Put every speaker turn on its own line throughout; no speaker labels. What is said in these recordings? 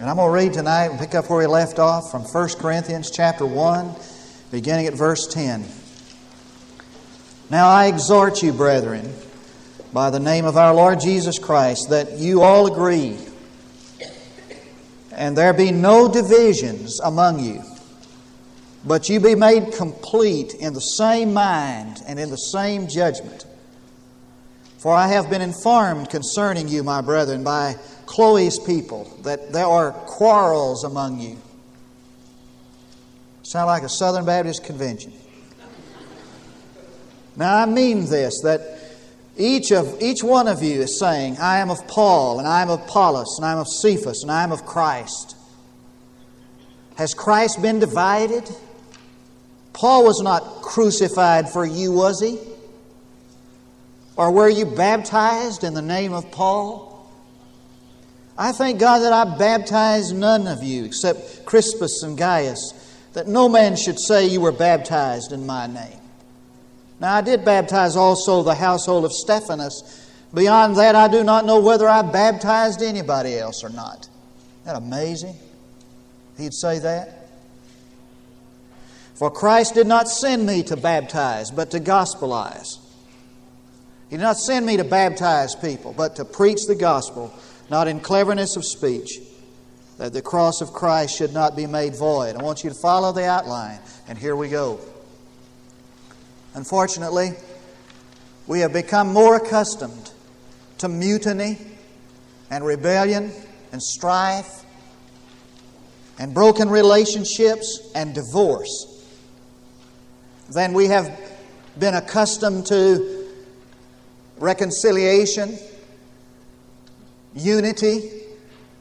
And I'm going to read tonight and pick up where we left off from 1 Corinthians chapter 1, beginning at verse 10. Now I exhort you, brethren, by the name of our Lord Jesus Christ, that you all agree, and there be no divisions among you, but you be made complete in the same mind and in the same judgment. For I have been informed concerning you, my brethren, by Chloe's people, that there are quarrels among you. Sound like a Southern Baptist convention. Now I mean this that each of each one of you is saying, I am of Paul, and I am of Apollos, and I am of Cephas, and I am of Christ. Has Christ been divided? Paul was not crucified for you, was he? Or were you baptized in the name of Paul? I thank God that I baptized none of you except Crispus and Gaius, that no man should say you were baptized in my name. Now, I did baptize also the household of Stephanas. Beyond that, I do not know whether I baptized anybody else or not. Isn't that amazing? He'd say that. For Christ did not send me to baptize, but to gospelize. He did not send me to baptize people, but to preach the gospel not in cleverness of speech, that the cross of Christ should not be made void. I want you to follow the outline, and here we go. Unfortunately, we have become more accustomed to mutiny and rebellion and strife and broken relationships and divorce than we have been accustomed to reconciliation unity,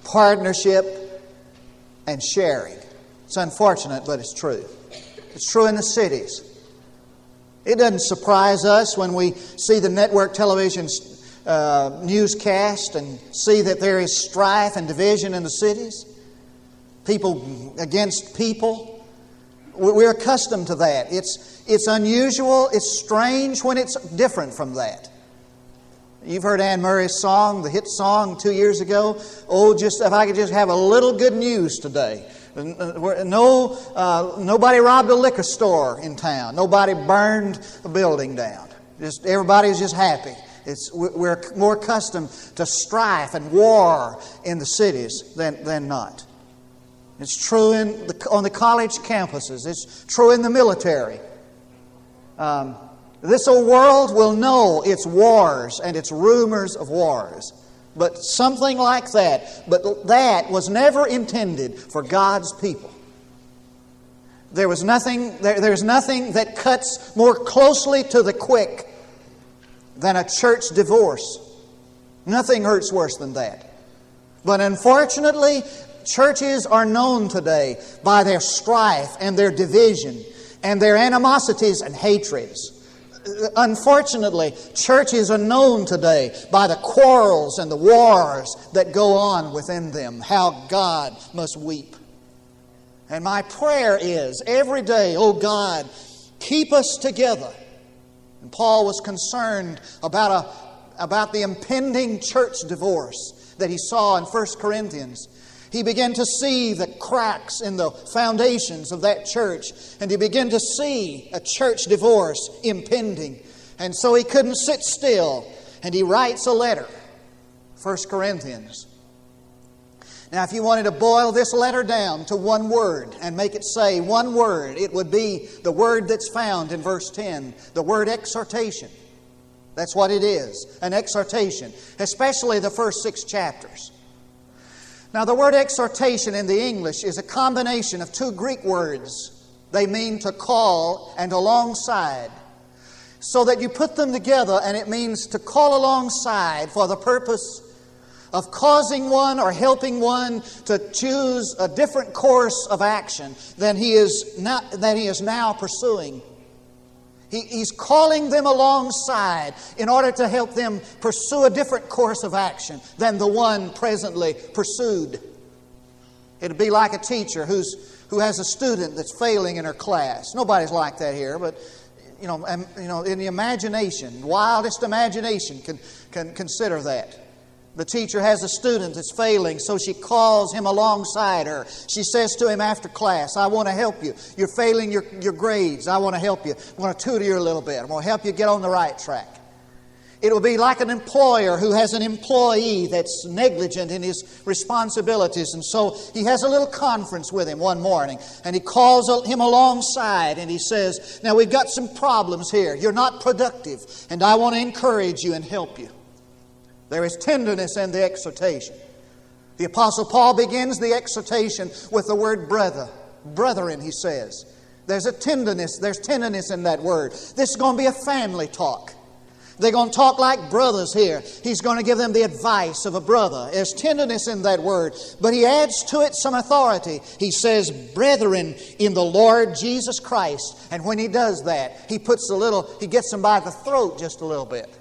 partnership, and sharing. It's unfortunate, but it's true. It's true in the cities. It doesn't surprise us when we see the network television uh, newscast and see that there is strife and division in the cities, people against people. We're accustomed to that. It's, it's unusual, it's strange when it's different from that. You've heard Anne Murray's song, the hit song two years ago. Oh, just if I could just have a little good news today. No, uh, nobody robbed a liquor store in town. Nobody burned a building down. Just everybody's just happy. It's, we're more accustomed to strife and war in the cities than, than not. It's true in the, on the college campuses. It's true in the military. Um, this old world will know its wars and its rumors of wars. But something like that, but that was never intended for God's people. There was nothing, there, there's nothing that cuts more closely to the quick than a church divorce. Nothing hurts worse than that. But unfortunately, churches are known today by their strife and their division and their animosities and hatreds unfortunately, churches are known today by the quarrels and the wars that go on within them. How God must weep. And my prayer is every day, oh God, keep us together. And Paul was concerned about, a, about the impending church divorce that he saw in 1 Corinthians. He began to see the cracks in the foundations of that church, and he began to see a church divorce impending. And so he couldn't sit still, and he writes a letter, 1 Corinthians. Now, if you wanted to boil this letter down to one word and make it say one word, it would be the word that's found in verse 10 the word exhortation. That's what it is an exhortation, especially the first six chapters. Now, the word exhortation in the English is a combination of two Greek words. They mean to call and alongside. So that you put them together and it means to call alongside for the purpose of causing one or helping one to choose a different course of action than he is, not, than he is now pursuing. He, he's calling them alongside in order to help them pursue a different course of action than the one presently pursued. It'd be like a teacher who's, who has a student that's failing in her class. Nobody's like that here, but you know, you know, in the imagination, wildest imagination can, can consider that. The teacher has a student that's failing, so she calls him alongside her. She says to him after class, I want to help you. You're failing your, your grades. I want to help you. I want to tutor you a little bit. I want to help you get on the right track. It will be like an employer who has an employee that's negligent in his responsibilities. And so he has a little conference with him one morning and he calls him alongside and he says, Now we've got some problems here. You're not productive, and I want to encourage you and help you. There is tenderness in the exhortation. The Apostle Paul begins the exhortation with the word brother. Brethren, he says. There's a tenderness, there's tenderness in that word. This is going to be a family talk. They're going to talk like brothers here. He's going to give them the advice of a brother. There's tenderness in that word, but he adds to it some authority. He says, Brethren in the Lord Jesus Christ. And when he does that, he puts a little, he gets them by the throat just a little bit.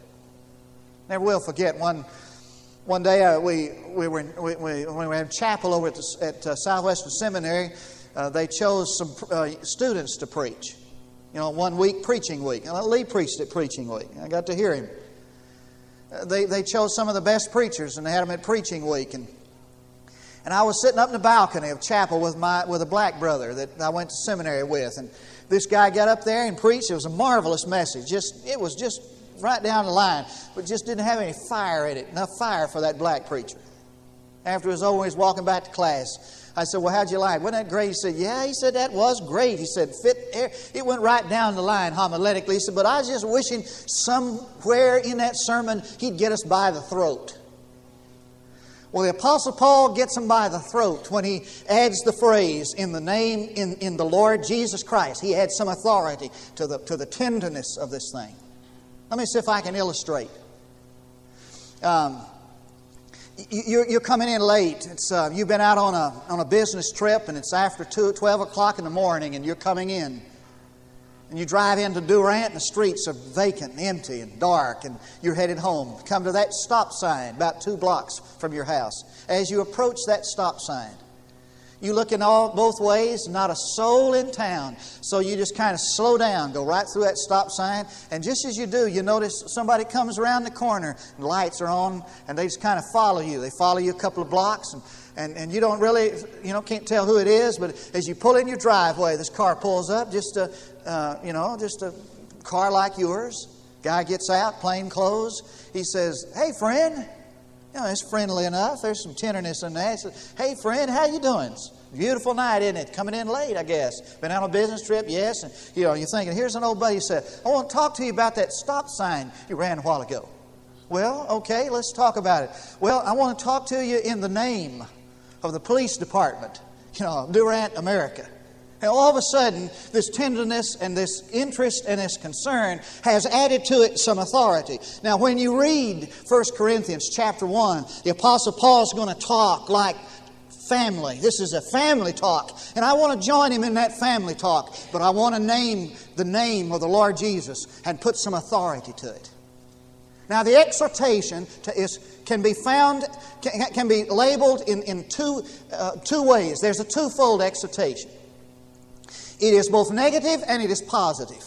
Never will forget one. One day uh, we, we were in, we, we, we were in chapel over at, the, at uh, Southwestern Seminary, uh, they chose some uh, students to preach. You know, one week preaching week. And Lee preached at preaching week. I got to hear him. Uh, they, they chose some of the best preachers and they had them at preaching week. And, and I was sitting up in the balcony of chapel with, my, with a black brother that I went to seminary with. And this guy got up there and preached. It was a marvelous message. Just, it was just right down the line, but just didn't have any fire in it, enough fire for that black preacher. After it was over, he was walking back to class. I said, Well, how'd you like? Wasn't that great? He said, Yeah. He said, That was great. He said, Fit air. It went right down the line homiletically. He said, But I was just wishing somewhere in that sermon he'd get us by the throat. Well, the Apostle Paul gets him by the throat when he adds the phrase, in the name, in, in the Lord Jesus Christ. He adds some authority to the, to the tenderness of this thing. Let me see if I can illustrate. Um, you're, you're, coming in late. Uh, you've been out on a, on a business trip and it's after two, 12 o'clock in the morning and you're coming in. And you drive into Durant and the streets are vacant and empty and dark and you're headed home. Come to that stop sign about two blocks from your house. As you approach that stop sign, you look in all both ways, not a soul in town. So you just kind of slow down, go right through that stop sign, and just as you do, you notice somebody comes around the corner, and lights are on, and they just kind of follow you. They follow you a couple of blocks, and, and, and you don't really, you know, can't tell who it is, but as you pull in your driveway, this car pulls up, just a, uh, you know, just a car like yours. Guy gets out, plain clothes. He says, "Hey, friend." You know, it's friendly enough. There's some tenderness in that. Says, hey, friend, how you doing? Beautiful night, isn't it? Coming in late, I guess. Been on a business trip, yes. And you know, you're thinking, here's an old buddy said, I want to talk to you about that stop sign you ran a while ago. Well, okay, let's talk about it. Well, I want to talk to you in the name of the police department, you know, Durant, America. And all of a sudden, this tenderness and this interest and this concern has added to it some authority. Now, when you read 1 Corinthians chapter 1, the Apostle Paul is going to talk like family. This is a family talk. And I want to join him in that family talk, but I want to name the name of the Lord Jesus and put some authority to it. Now, the exhortation to is, can be found, can, can be labeled in, in two, uh, two ways. There's a twofold exhortation. It is both negative and it is positive.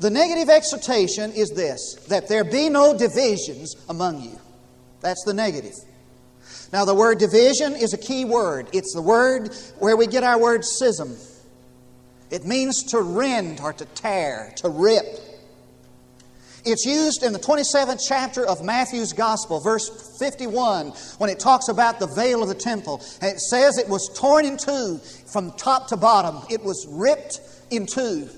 The negative exhortation is this that there be no divisions among you. That's the negative. Now, the word division is a key word. It's the word where we get our word schism. It means to rend or to tear, to rip. It's used in the 27th chapter of Matthew's Gospel, verse 51, when it talks about the veil of the temple. And it says it was torn in two from top to bottom, it was ripped in two.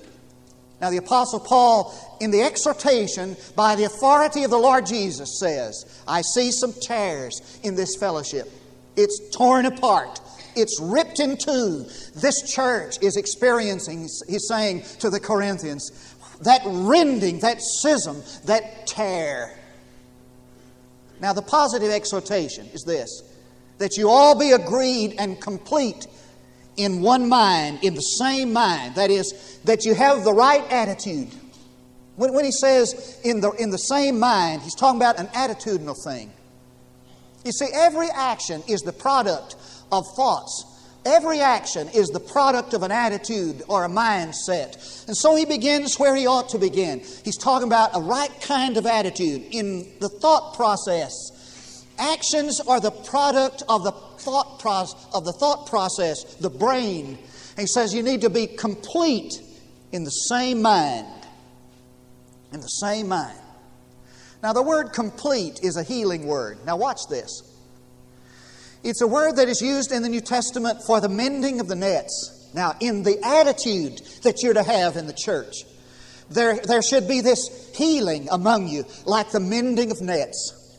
Now, the Apostle Paul, in the exhortation, by the authority of the Lord Jesus, says, I see some tears in this fellowship. It's torn apart. It's ripped in two. This church is experiencing, he's saying to the Corinthians, that rending, that schism, that tear. Now, the positive exhortation is this that you all be agreed and complete in one mind, in the same mind. That is, that you have the right attitude. When, when he says in the, in the same mind, he's talking about an attitudinal thing. You see, every action is the product of thoughts. Every action is the product of an attitude or a mindset. And so he begins where he ought to begin. He's talking about a right kind of attitude in the thought process Actions are the product of the thought process, of the thought process, the brain. And he says you need to be complete in the same mind. In the same mind. Now, the word complete is a healing word. Now, watch this. It's a word that is used in the New Testament for the mending of the nets. Now, in the attitude that you're to have in the church, there, there should be this healing among you, like the mending of nets.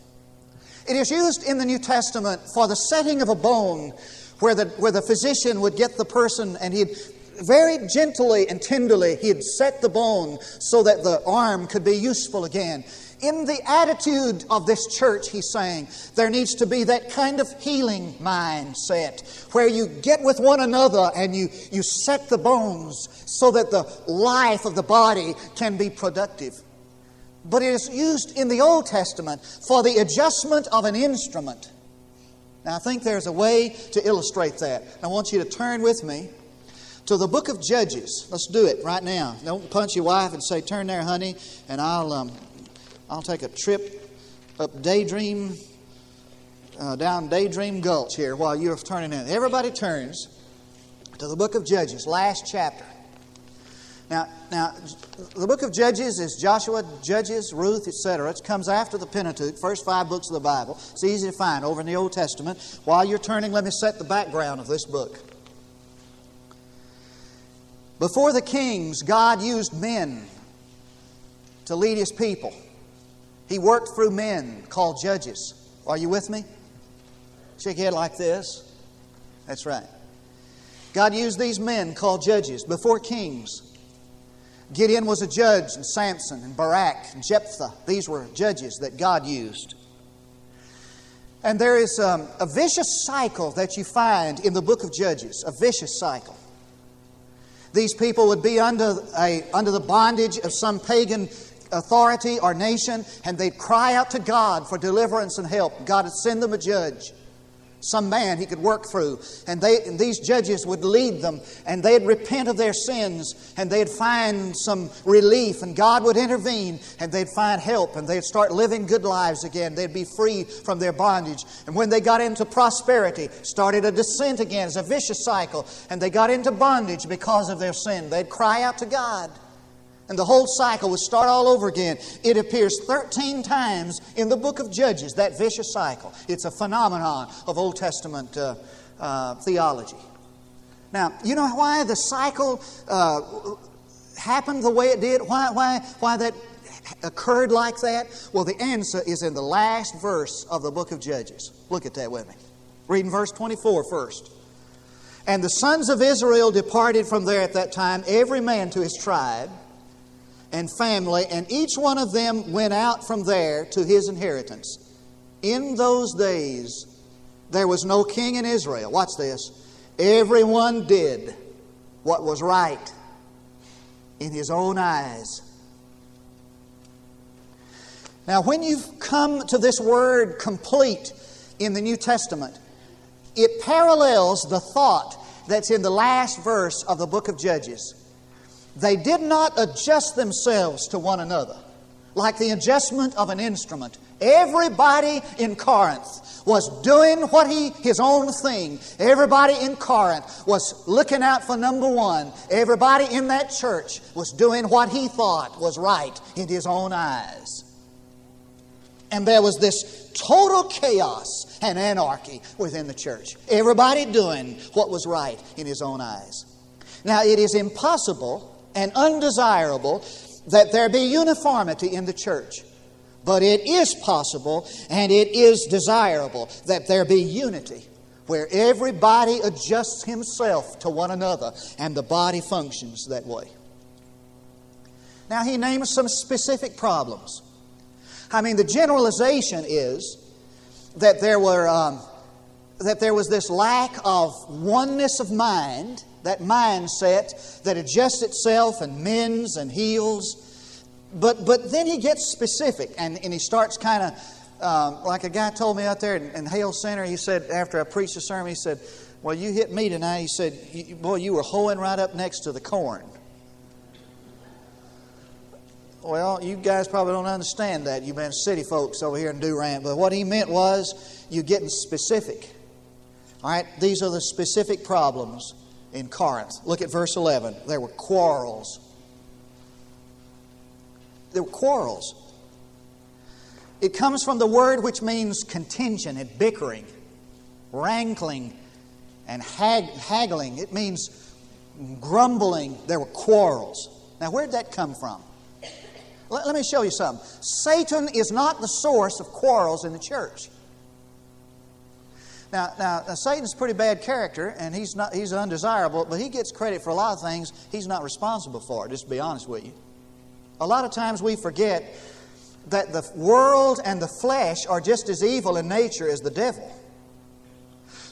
It is used in the New Testament for the setting of a bone where the, where the physician would get the person and he'd very gently and tenderly he'd set the bone so that the arm could be useful again. In the attitude of this church, he's saying, there needs to be that kind of healing mindset where you get with one another and you, you set the bones so that the life of the body can be productive but it is used in the Old Testament for the adjustment of an instrument. Now, I think there's a way to illustrate that. I want you to turn with me to the book of Judges. Let's do it right now. Don't punch your wife and say, "Turn there, honey," and I'll um, I'll take a trip up Daydream uh, down Daydream Gulch here while you're turning in. Everybody turns to the book of Judges, last chapter. Now, now, the book of Judges is Joshua, Judges, Ruth, etc. It comes after the Pentateuch, first five books of the Bible. It's easy to find over in the Old Testament. While you're turning, let me set the background of this book. Before the kings, God used men to lead his people. He worked through men called judges. Are you with me? Shake your head like this. That's right. God used these men called judges before kings. Gideon was a judge, and Samson, and Barak, and Jephthah. These were judges that God used. And there is um, a vicious cycle that you find in the book of Judges, a vicious cycle. These people would be under, a, under the bondage of some pagan authority or nation, and they'd cry out to God for deliverance and help. God would send them a judge some man he could work through. And, they, and these judges would lead them, and they'd repent of their sins, and they'd find some relief, and God would intervene, and they'd find help, and they'd start living good lives again. They'd be free from their bondage. And when they got into prosperity, started a descent again, it's a vicious cycle, and they got into bondage because of their sin. They'd cry out to God. And the whole cycle would start all over again. It appears 13 times in the book of Judges, that vicious cycle. It's a phenomenon of Old Testament uh, uh, theology. Now, you know why the cycle uh, happened the way it did? Why, why, why that occurred like that? Well, the answer is in the last verse of the book of Judges. Look at that with me. Reading verse 24 first. And the sons of Israel departed from there at that time, every man to his tribe and family, and each one of them went out from there to his inheritance. In those days, there was no king in Israel. Watch this. Everyone did what was right in his own eyes. Now, when you've come to this word complete in the New Testament, it parallels the thought that's in the last verse of the book of Judges. They did not adjust themselves to one another like the adjustment of an instrument. Everybody in Corinth was doing what he his own thing. Everybody in Corinth was looking out for number 1. Everybody in that church was doing what he thought was right in his own eyes. And there was this total chaos and anarchy within the church. Everybody doing what was right in his own eyes. Now, it is impossible and undesirable that there be uniformity in the church. But it is possible and it is desirable that there be unity where everybody adjusts himself to one another and the body functions that way. Now, he names some specific problems. I mean, the generalization is that there, were, um, that there was this lack of oneness of mind that mindset that adjusts itself and mends and heals. But, but then he gets specific and, and he starts kind of, um, like a guy told me out there in, in Hale Center, he said, after I preached a sermon, he said, Well, you hit me tonight. He said, Boy, you were hoeing right up next to the corn. well, you guys probably don't understand that. You've been city folks over here in Durant. But what he meant was you're getting specific. All right, these are the specific problems in Corinth. Look at verse 11. There were quarrels. There were quarrels. It comes from the word which means contention and bickering, wrangling, and hag- haggling. It means grumbling. There were quarrels. Now, where'd that come from? Let, let me show you something. Satan is not the source of quarrels in the church. Now, now, now, Satan's a pretty bad character, and he's not he's undesirable, but he gets credit for a lot of things he's not responsible for, just to be honest with you. A lot of times we forget that the world and the flesh are just as evil in nature as the devil.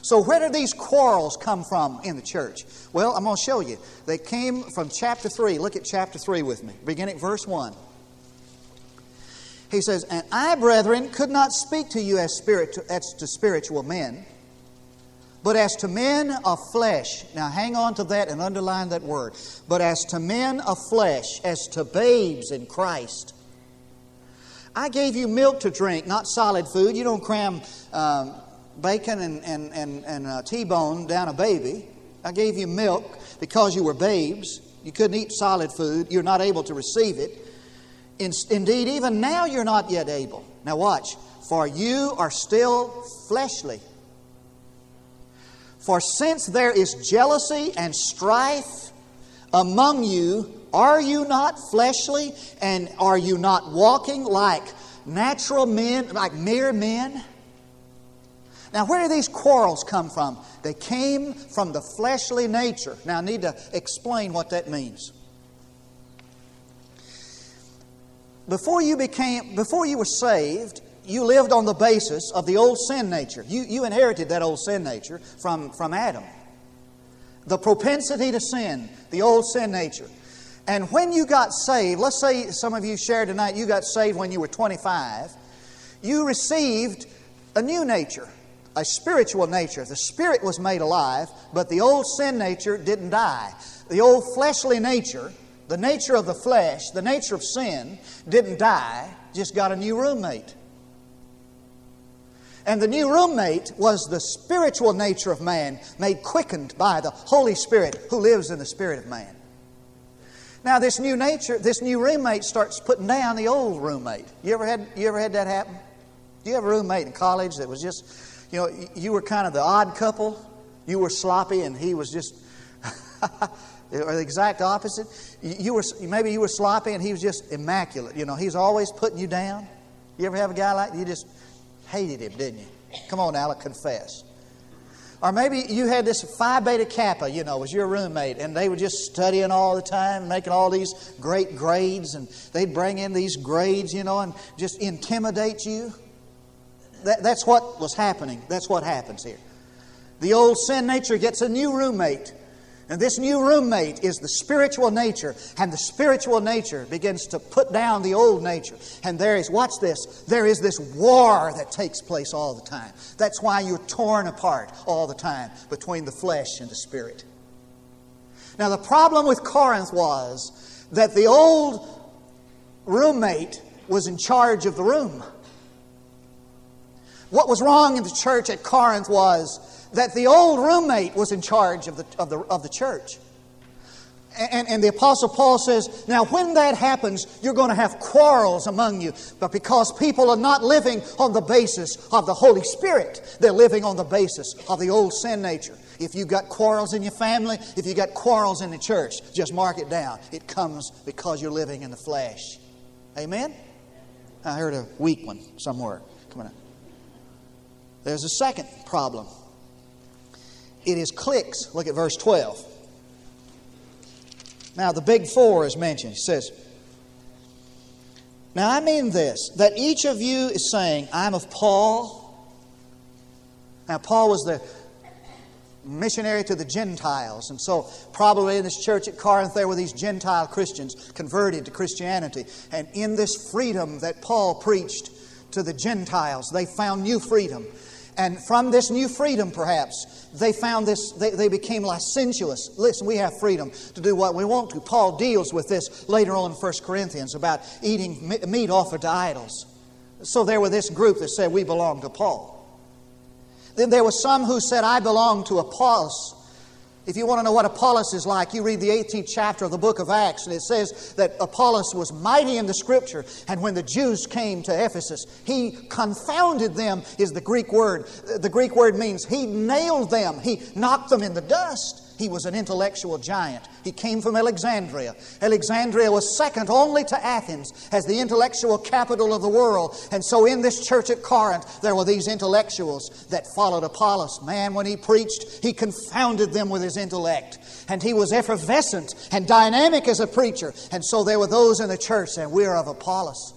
So, where do these quarrels come from in the church? Well, I'm going to show you. They came from chapter 3. Look at chapter 3 with me, beginning verse 1. He says, And I, brethren, could not speak to you as, spirit, as to spiritual men, but as to men of flesh. Now, hang on to that and underline that word. But as to men of flesh, as to babes in Christ. I gave you milk to drink, not solid food. You don't cram um, bacon and, and, and, and uh, T-bone down a baby. I gave you milk because you were babes. You couldn't eat solid food. You're not able to receive it. In, indeed, even now you're not yet able. Now watch. For you are still fleshly. For since there is jealousy and strife among you, are you not fleshly? And are you not walking like natural men, like mere men? Now, where do these quarrels come from? They came from the fleshly nature. Now, I need to explain what that means. Before you became, before you were saved, you lived on the basis of the old sin nature. You, you inherited that old sin nature from, from Adam. The propensity to sin, the old sin nature. And when you got saved, let's say some of you shared tonight, you got saved when you were 25, you received a new nature a spiritual nature. The spirit was made alive, but the old sin nature didn't die. The old fleshly nature, the nature of the flesh, the nature of sin, didn't die, just got a new roommate. And the new roommate was the spiritual nature of man, made quickened by the Holy Spirit who lives in the spirit of man. Now, this new nature, this new roommate starts putting down the old roommate. You ever had, you ever had that happen? Do you have a roommate in college that was just you know, you were kind of the odd couple. You were sloppy, and he was just, or the exact opposite. You were maybe you were sloppy, and he was just immaculate. You know, he's always putting you down. You ever have a guy like you just hated him, didn't you? Come on, Alec, confess. Or maybe you had this Phi Beta Kappa, you know, was your roommate, and they were just studying all the time, making all these great grades, and they'd bring in these grades, you know, and just intimidate you that, that's what was happening. That's what happens here. The old sin nature gets a new roommate. And this new roommate is the spiritual nature, and the spiritual nature begins to put down the old nature. And there is, watch this, there is this war that takes place all the time. That's why you're torn apart all the time between the flesh and the spirit. Now, the problem with Corinth was that the old roommate was in charge of the room. What was wrong in the church at Corinth was that the old roommate was in charge of the, of the, of the church. And, and, the Apostle Paul says, now when that happens, you're going to have quarrels among you. But because people are not living on the basis of the Holy Spirit, they're living on the basis of the old sin nature. If you've got quarrels in your family, if you've got quarrels in the church, just mark it down. It comes because you're living in the flesh. Amen? I heard a weak one somewhere. Come on. There's a second problem. It is cliques. Look at verse 12. Now, the big four is mentioned. He says, Now I mean this, that each of you is saying, I'm of Paul. Now, Paul was the missionary to the Gentiles. And so, probably in this church at Corinth, there were these Gentile Christians converted to Christianity. And in this freedom that Paul preached to the Gentiles, they found new freedom. And from this new freedom, perhaps, they found this, they, they became licentious. Listen, we have freedom to do what we want to. Paul deals with this later on in 1 Corinthians about eating meat offered to idols. So there was this group that said, We belong to Paul. Then there was some who said, I belong to Apollos. If you want to know what Apollos is like, you read the 18th chapter of the book of Acts, and it says that Apollos was mighty in the scripture, and when the Jews came to Ephesus, he confounded them, is the Greek word. The Greek word means he nailed them, he knocked them in the dust. He was an intellectual giant. He came from Alexandria. Alexandria was second only to Athens as the intellectual capital of the world. And so in this church at Corinth, there were these intellectuals that followed Apollos. Man, when he preached, he confounded them with his intellect. And he was effervescent and dynamic as a preacher. And so there were those in the church saying, We're of Apollos.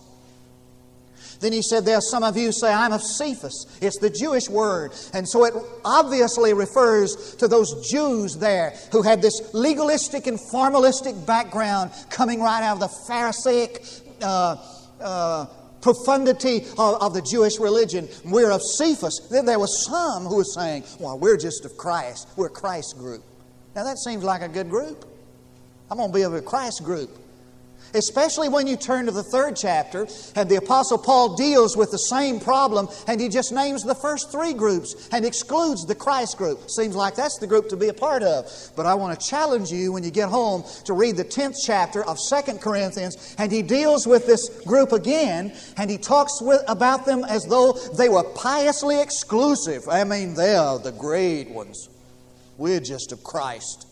Then he said, There are some of you say, I'm of Cephas. It's the Jewish word. And so it obviously refers to those Jews there who had this legalistic and formalistic background coming right out of the Pharisaic uh, uh, profundity of, of, the Jewish religion. We're of Cephas. Then there was some who were saying, Well, we're just of Christ. We're Christ group. Now that seems like a good group. I'm going to be of a Christ group. Especially when you turn to the third chapter, and the Apostle Paul deals with the same problem, and he just names the first three groups and excludes the Christ group. Seems like that's the group to be a part of. But I want to challenge you when you get home to read the 10th chapter of Second Corinthians, and he deals with this group again, and he talks with, about them as though they were piously exclusive. I mean, they are the great ones. We're just of Christ.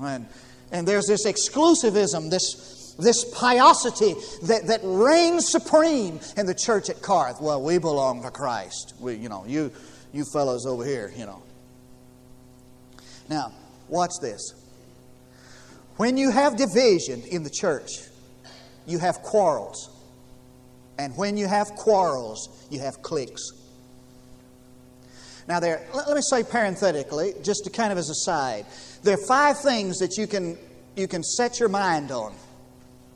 And and there's this exclusivism, this, this piosity that, that reigns supreme in the church at Corinth. Well, we belong to Christ. We, you know, you, you fellows over here, you know. Now, watch this. When you have division in the church, you have quarrels. And when you have quarrels, you have cliques. Now, there, let me say parenthetically, just to kind of as a side, there are five things that you can, you can set your mind on.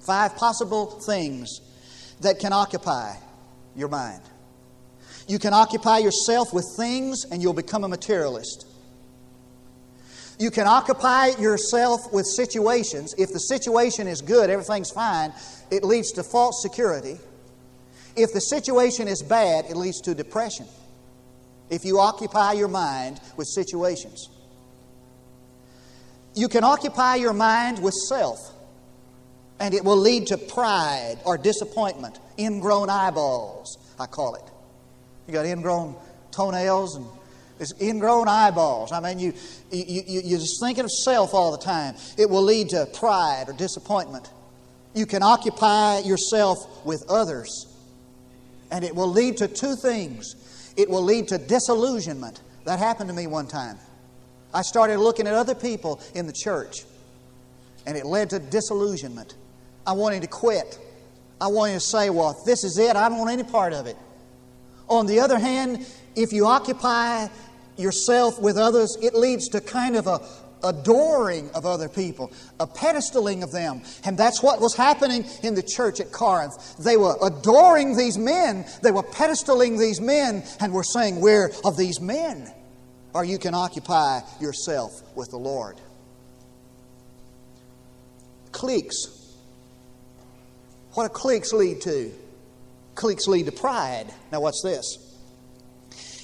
Five possible things that can occupy your mind. You can occupy yourself with things and you'll become a materialist. You can occupy yourself with situations. If the situation is good, everything's fine, it leads to false security. If the situation is bad, it leads to depression. If you occupy your mind with situations. You can occupy your mind with self, and it will lead to pride or disappointment, ingrown eyeballs, I call it. You got ingrown toenails and it's ingrown eyeballs. I mean, you, you, you, you're just thinking of self all the time. It will lead to pride or disappointment. You can occupy yourself with others, and it will lead to two things. It will lead to disillusionment. That happened to me one time. I started looking at other people in the church, and it led to disillusionment. I wanted to quit. I wanted to say, well, this is it, I don't want any part of it. On the other hand, if you occupy yourself with others, it leads to kind of a adoring of other people, a pedestaling of them. And that's what was happening in the church at Corinth. They were adoring these men, they were pedestaling these men, and were saying, We're of these men or you can occupy yourself with the Lord. Cliques. What do cliques lead to? Cliques lead to pride. Now, what's this?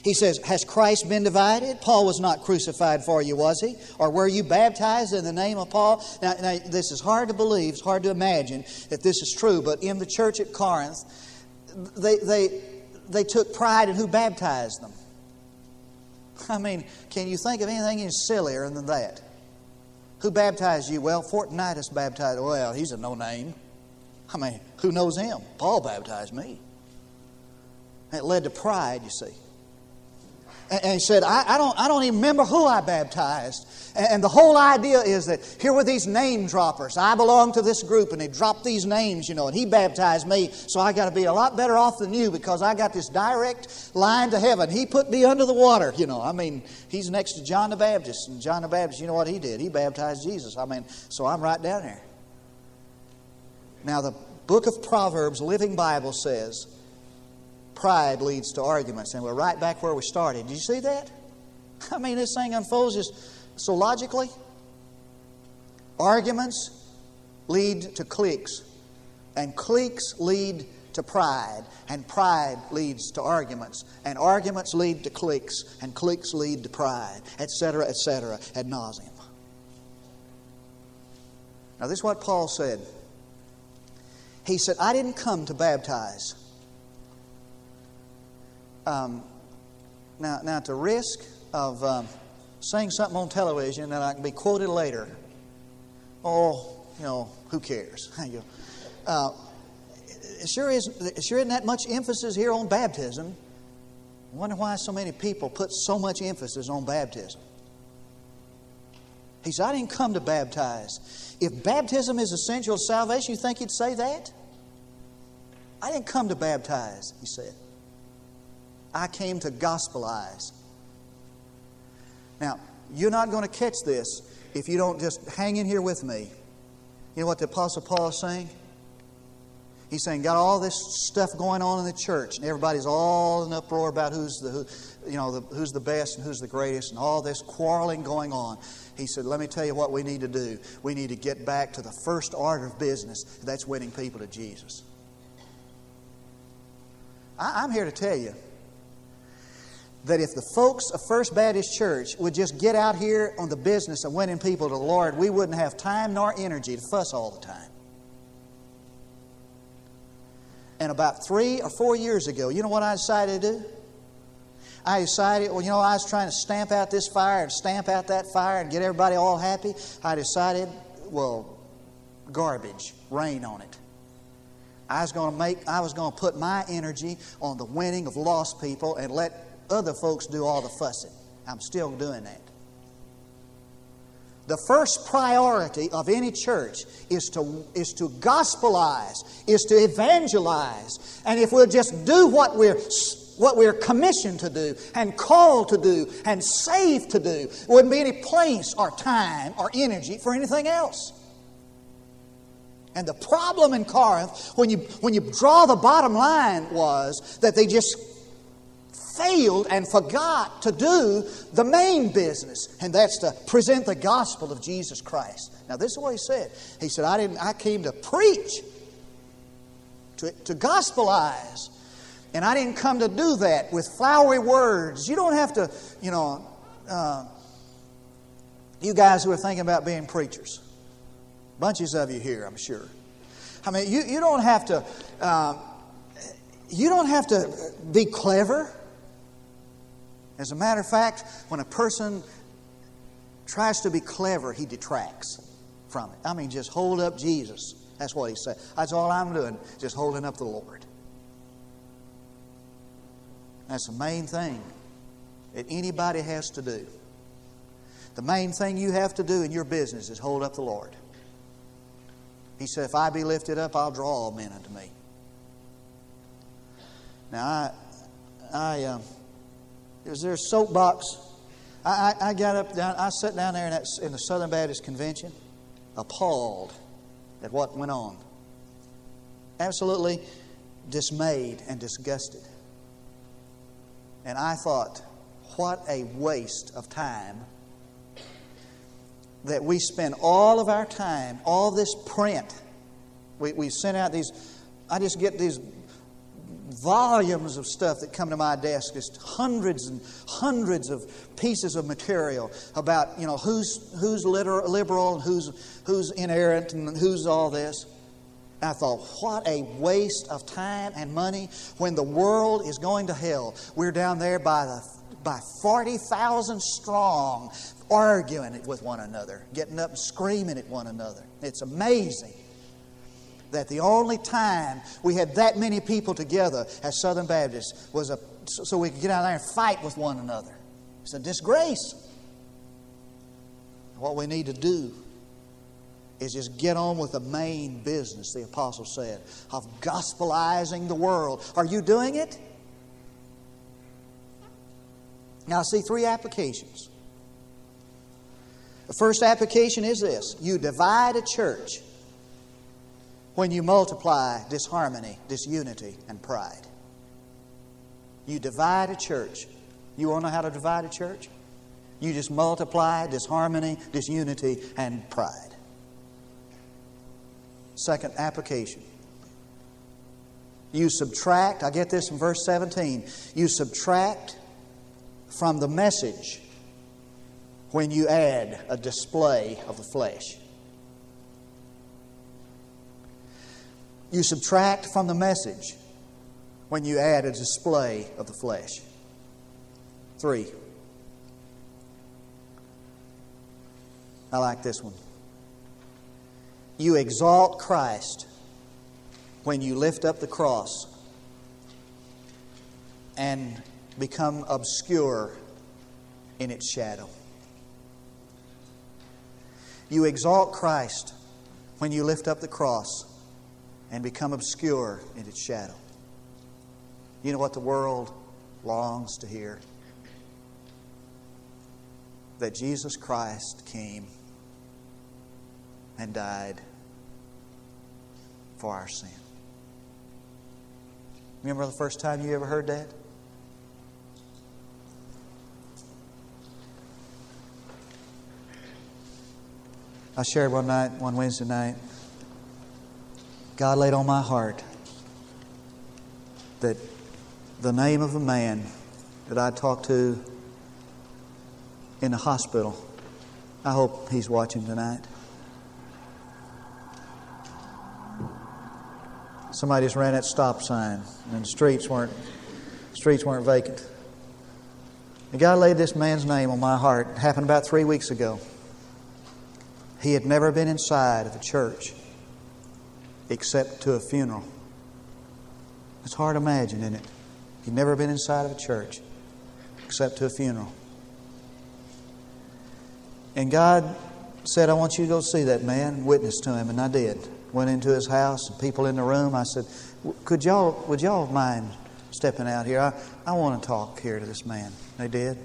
He says, Has Christ been divided? Paul was not crucified for you, was he? Or were you baptized in the name of Paul? Now, now, this is hard to believe, it's hard to imagine that this is true, but in the church at Corinth, they, they, they took pride in who baptized them. I mean, can you think of anything any sillier than that? Who baptized you? Well, Fortunatus baptized. Well, he's a no name. I mean, who knows him? Paul baptized me. It led to pride, you see. And he said, I, I, don't, I don't even remember who I baptized. And the whole idea is that here were these name droppers. I belong to this group, and they dropped these names, you know, and he baptized me, so I got to be a lot better off than you because I got this direct line to heaven. He put me under the water, you know. I mean, he's next to John the Baptist, and John the Baptist, you know what he did? He baptized Jesus. I mean, so I'm right down there. Now, the book of Proverbs, Living Bible says, pride leads to arguments. And we're right back where we started. Did you see that? I mean, this thing unfolds just so logically. Arguments lead to cliques, and cliques lead to pride, and pride leads to arguments, and arguments lead to cliques, and cliques lead to pride, etc., etc., ad nauseum. Now, this is what Paul said. He said, I didn't come to baptize. Um, now, now, at the risk of um, saying something on television that I can be quoted later, oh, you know, who cares? uh, it sure, is, it sure isn't that much emphasis here on baptism. I wonder why so many people put so much emphasis on baptism. He said, I didn't come to baptize. If baptism is essential to salvation, you think he'd say that? I didn't come to baptize, he said. I came to gospelize. Now, you're not going to catch this if you don't just hang in here with me. You know what the Apostle Paul is saying? He's saying, got all this stuff going on in the church, and everybody's all in uproar about who's the, who, you know, the, who's the best and who's the greatest, and all this quarreling going on. He said, let me tell you what we need to do. We need to get back to the first order of business. That's winning people to Jesus. I, I'm here to tell you that if the folks of First Baptist Church would just get out here on the business of winning people to the Lord, we wouldn't have time nor energy to fuss all the time. And about three or four years ago, you know what I decided to do? I decided, well, you know, I was trying to stamp out this fire and stamp out that fire and get everybody all happy. I decided, well, garbage, rain on it. I was going to make, I was going to put my energy on the winning of lost people and let other folks do all the fussing. I'm still doing that. The first priority of any church is to, is to gospelize, is to evangelize. And if we'll just do what we're, what we're commissioned to do, and called to do, and saved to do, there wouldn't be any place or time or energy for anything else. And the problem in Corinth, when you, when you draw the bottom line, was that they just failed and forgot to do the main business, and that's to present the gospel of Jesus Christ. Now, this is what he said. He said, I, didn't, I came to preach, to, to gospelize. And I didn't come to do that with flowery words. You don't have to, you know, uh, you guys who are thinking about being preachers, bunches of you here, I'm sure. I mean, you, you don't have to, uh, you don't have to be clever. As a matter of fact, when a person tries to be clever, he detracts from it. I mean, just hold up Jesus. That's what he said. That's all I'm doing, just holding up the Lord. That's the main thing that anybody has to do. The main thing you have to do in your business is hold up the Lord. He said, If I be lifted up, I'll draw all men unto me. Now, I, I, um, was there a soapbox. I, I, I, got up down, I sat down there in, that, in the Southern Baptist Convention, appalled at what went on. Absolutely dismayed and disgusted. And I thought, what a waste of time that we spend all of our time, all this print. We, we sent out these, I just get these volumes of stuff that come to my desk, just hundreds and hundreds of pieces of material about you know who's who's liter- liberal and who's who's inerrant and who's all this. I thought, what a waste of time and money when the world is going to hell. We're down there by the by forty thousand strong, arguing it with one another, getting up and screaming at one another. It's amazing that the only time we had that many people together as Southern Baptists was a, so we could get out there and fight with one another. It's a disgrace. What we need to do is just get on with the main business, the apostle said, of gospelizing the world. Are you doing it? Now, I see three applications. The first application is this you divide a church when you multiply disharmony, disunity, and pride. You divide a church. You want to know how to divide a church? You just multiply disharmony, disunity, and pride. Second application. You subtract, I get this in verse 17, you subtract from the message when you add a display of the flesh. You subtract from the message when you add a display of the flesh. Three. I like this one. You exalt Christ when you lift up the cross and become obscure in its shadow. You exalt Christ when you lift up the cross and become obscure in its shadow. You know what the world longs to hear? That Jesus Christ came and died for our sin. Remember the first time you ever heard that? I shared one night, one Wednesday night. God laid on my heart that the name of a man that I talked to in the hospital, I hope he's watching tonight. Somebody just ran that stop sign, and the streets weren't streets weren't vacant. And God laid this man's name on my heart. It happened about three weeks ago. He had never been inside of a church except to a funeral. It's hard to imagine, isn't it? He'd never been inside of a church except to a funeral. And God said, I want you to go see that man, witness to him, and I did. Went into his house, and people in the room. I said, Could y'all, would y'all mind stepping out here? I, I want to talk here to this man. They did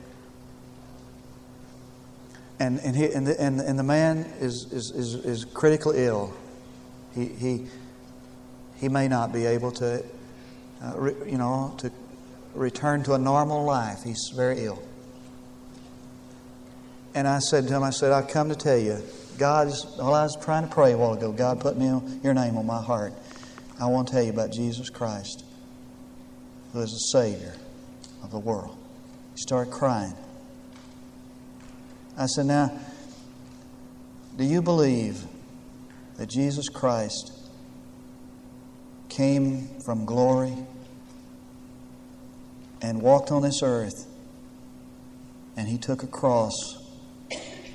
and and, he, and, the, and, and the man is, is, is, is critically ill. He, he, may not be able to, uh, re, you know, to return to a normal life. He's very ill. And I said to him, I said, I come to tell you, God is, well, I was trying to pray a while ago. God put me on, your name on my heart. I want to tell you about Jesus Christ, who is the Savior of the world. He started crying. I said, Now, do you believe that Jesus Christ came from glory and walked on this earth and he took a cross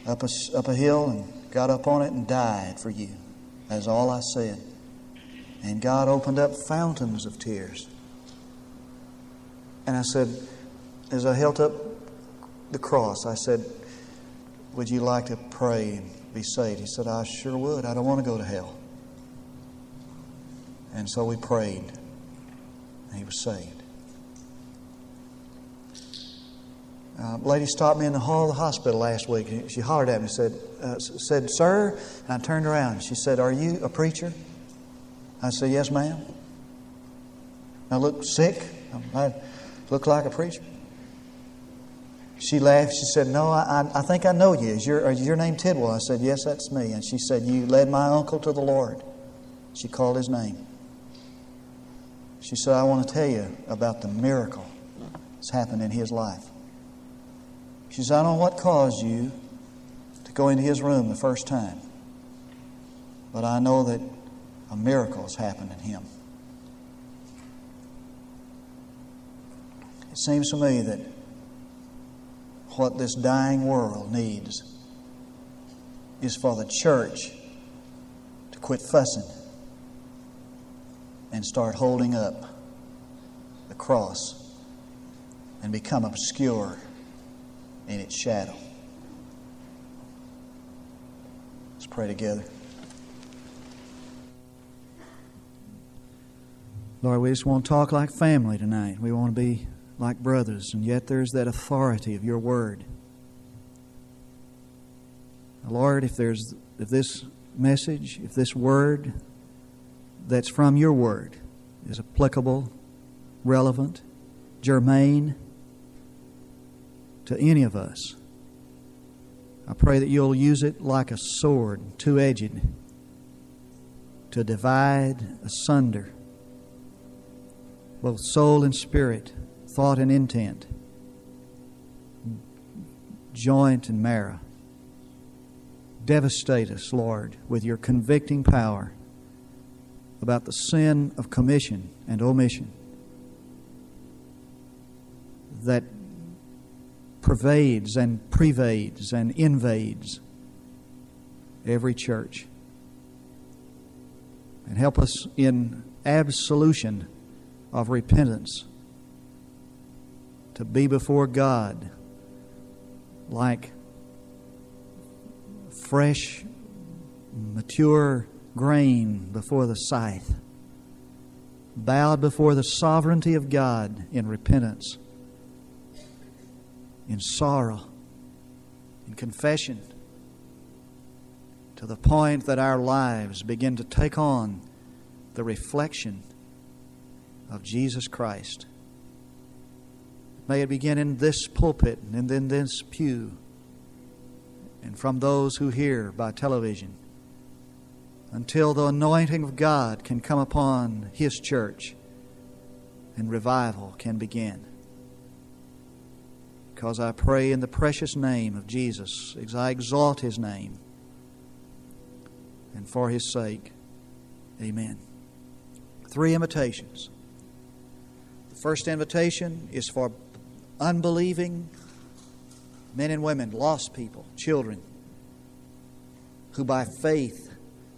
up a, up a hill and got up on it and died for you? That's all I said. And God opened up fountains of tears. And I said, as I held up the cross, I said, would you like to pray be saved? He said, I sure would. I don't want to go to hell. And so we prayed, and he was saved. Uh, lady stopped me in the hall of the hospital last week. She hollered at me and said, uh, said, Sir, and I turned around. She said, Are you a preacher? I said, Yes, ma'am. I look sick. I look like a preacher. She laughed. She said, No, I, I think I know you. Is your, is your name Tidwell? I said, Yes, that's me. And she said, You led my uncle to the Lord. She called his name. She said, I want to tell you about the miracle that's happened in his life. She said, I don't know what caused you to go into his room the first time, but I know that a miracle has happened in him. It seems to me that what this dying world needs is for the church to quit fussing and start holding up the cross and become obscure in its shadow. Let's pray together. Lord, we just want to talk like family tonight. We want to be like brothers, and yet there's that authority of your word. Lord, if there's if this message, if this word that's from your word is applicable, relevant, germane to any of us. I pray that you'll use it like a sword, two edged, to divide asunder both soul and spirit, thought and intent, joint and marrow. Devastate us, Lord, with your convicting power about the sin of commission and omission that pervades and prevades and invades every church. And help us in absolution of repentance to be before God like fresh, mature grain before the scythe, bowed before the sovereignty of God in repentance, in sorrow, in confession, to the point that our lives begin to take on the reflection of Jesus Christ. May it begin in this pulpit and in this pew and from those who hear by television until the anointing of God can come upon His church and revival can begin. Because I pray in the precious name of Jesus, as I exalt His name, and for His sake, amen. Three invitations. The first invitation is for unbelieving men and women, lost people, children, who by faith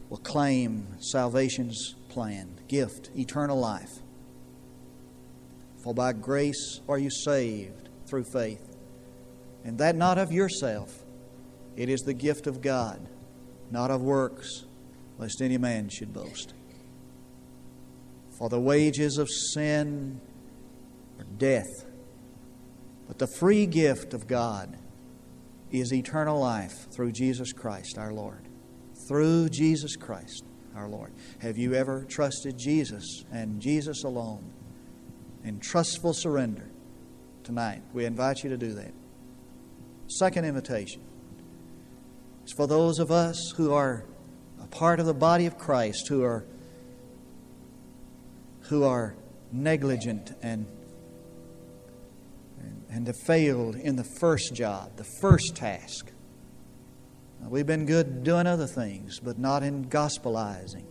will claim salvation's plan, gift, eternal life. For by grace are you saved through faith, and that not of yourself. It is the gift of God, not of works, lest any man should boast. For the wages of sin are death, but the free gift of God is eternal life through Jesus Christ our Lord. Through Jesus Christ our Lord. Have you ever trusted Jesus and Jesus alone in trustful surrender tonight? We invite you to do that. Second invitation is for those of us who are a part of the body of Christ, who are who are negligent and and to fail in the first job, the first task. We've been good doing other things, but not in gospelizing.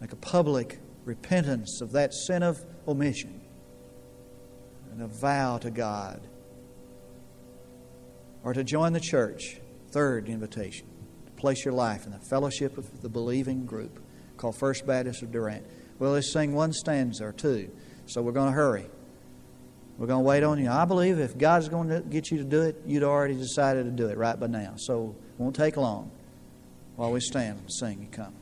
Like a public repentance of that sin of omission and a vow to God. Or to join the church, third invitation, to place your life in the fellowship of the believing group called First Baptist of Durant. Well, let's sing one stanza or two, so we're going to hurry. We're going to wait on you. I believe if God's going to get you to do it, you'd already decided to do it right by now. So it won't take long while we stand and sing and come.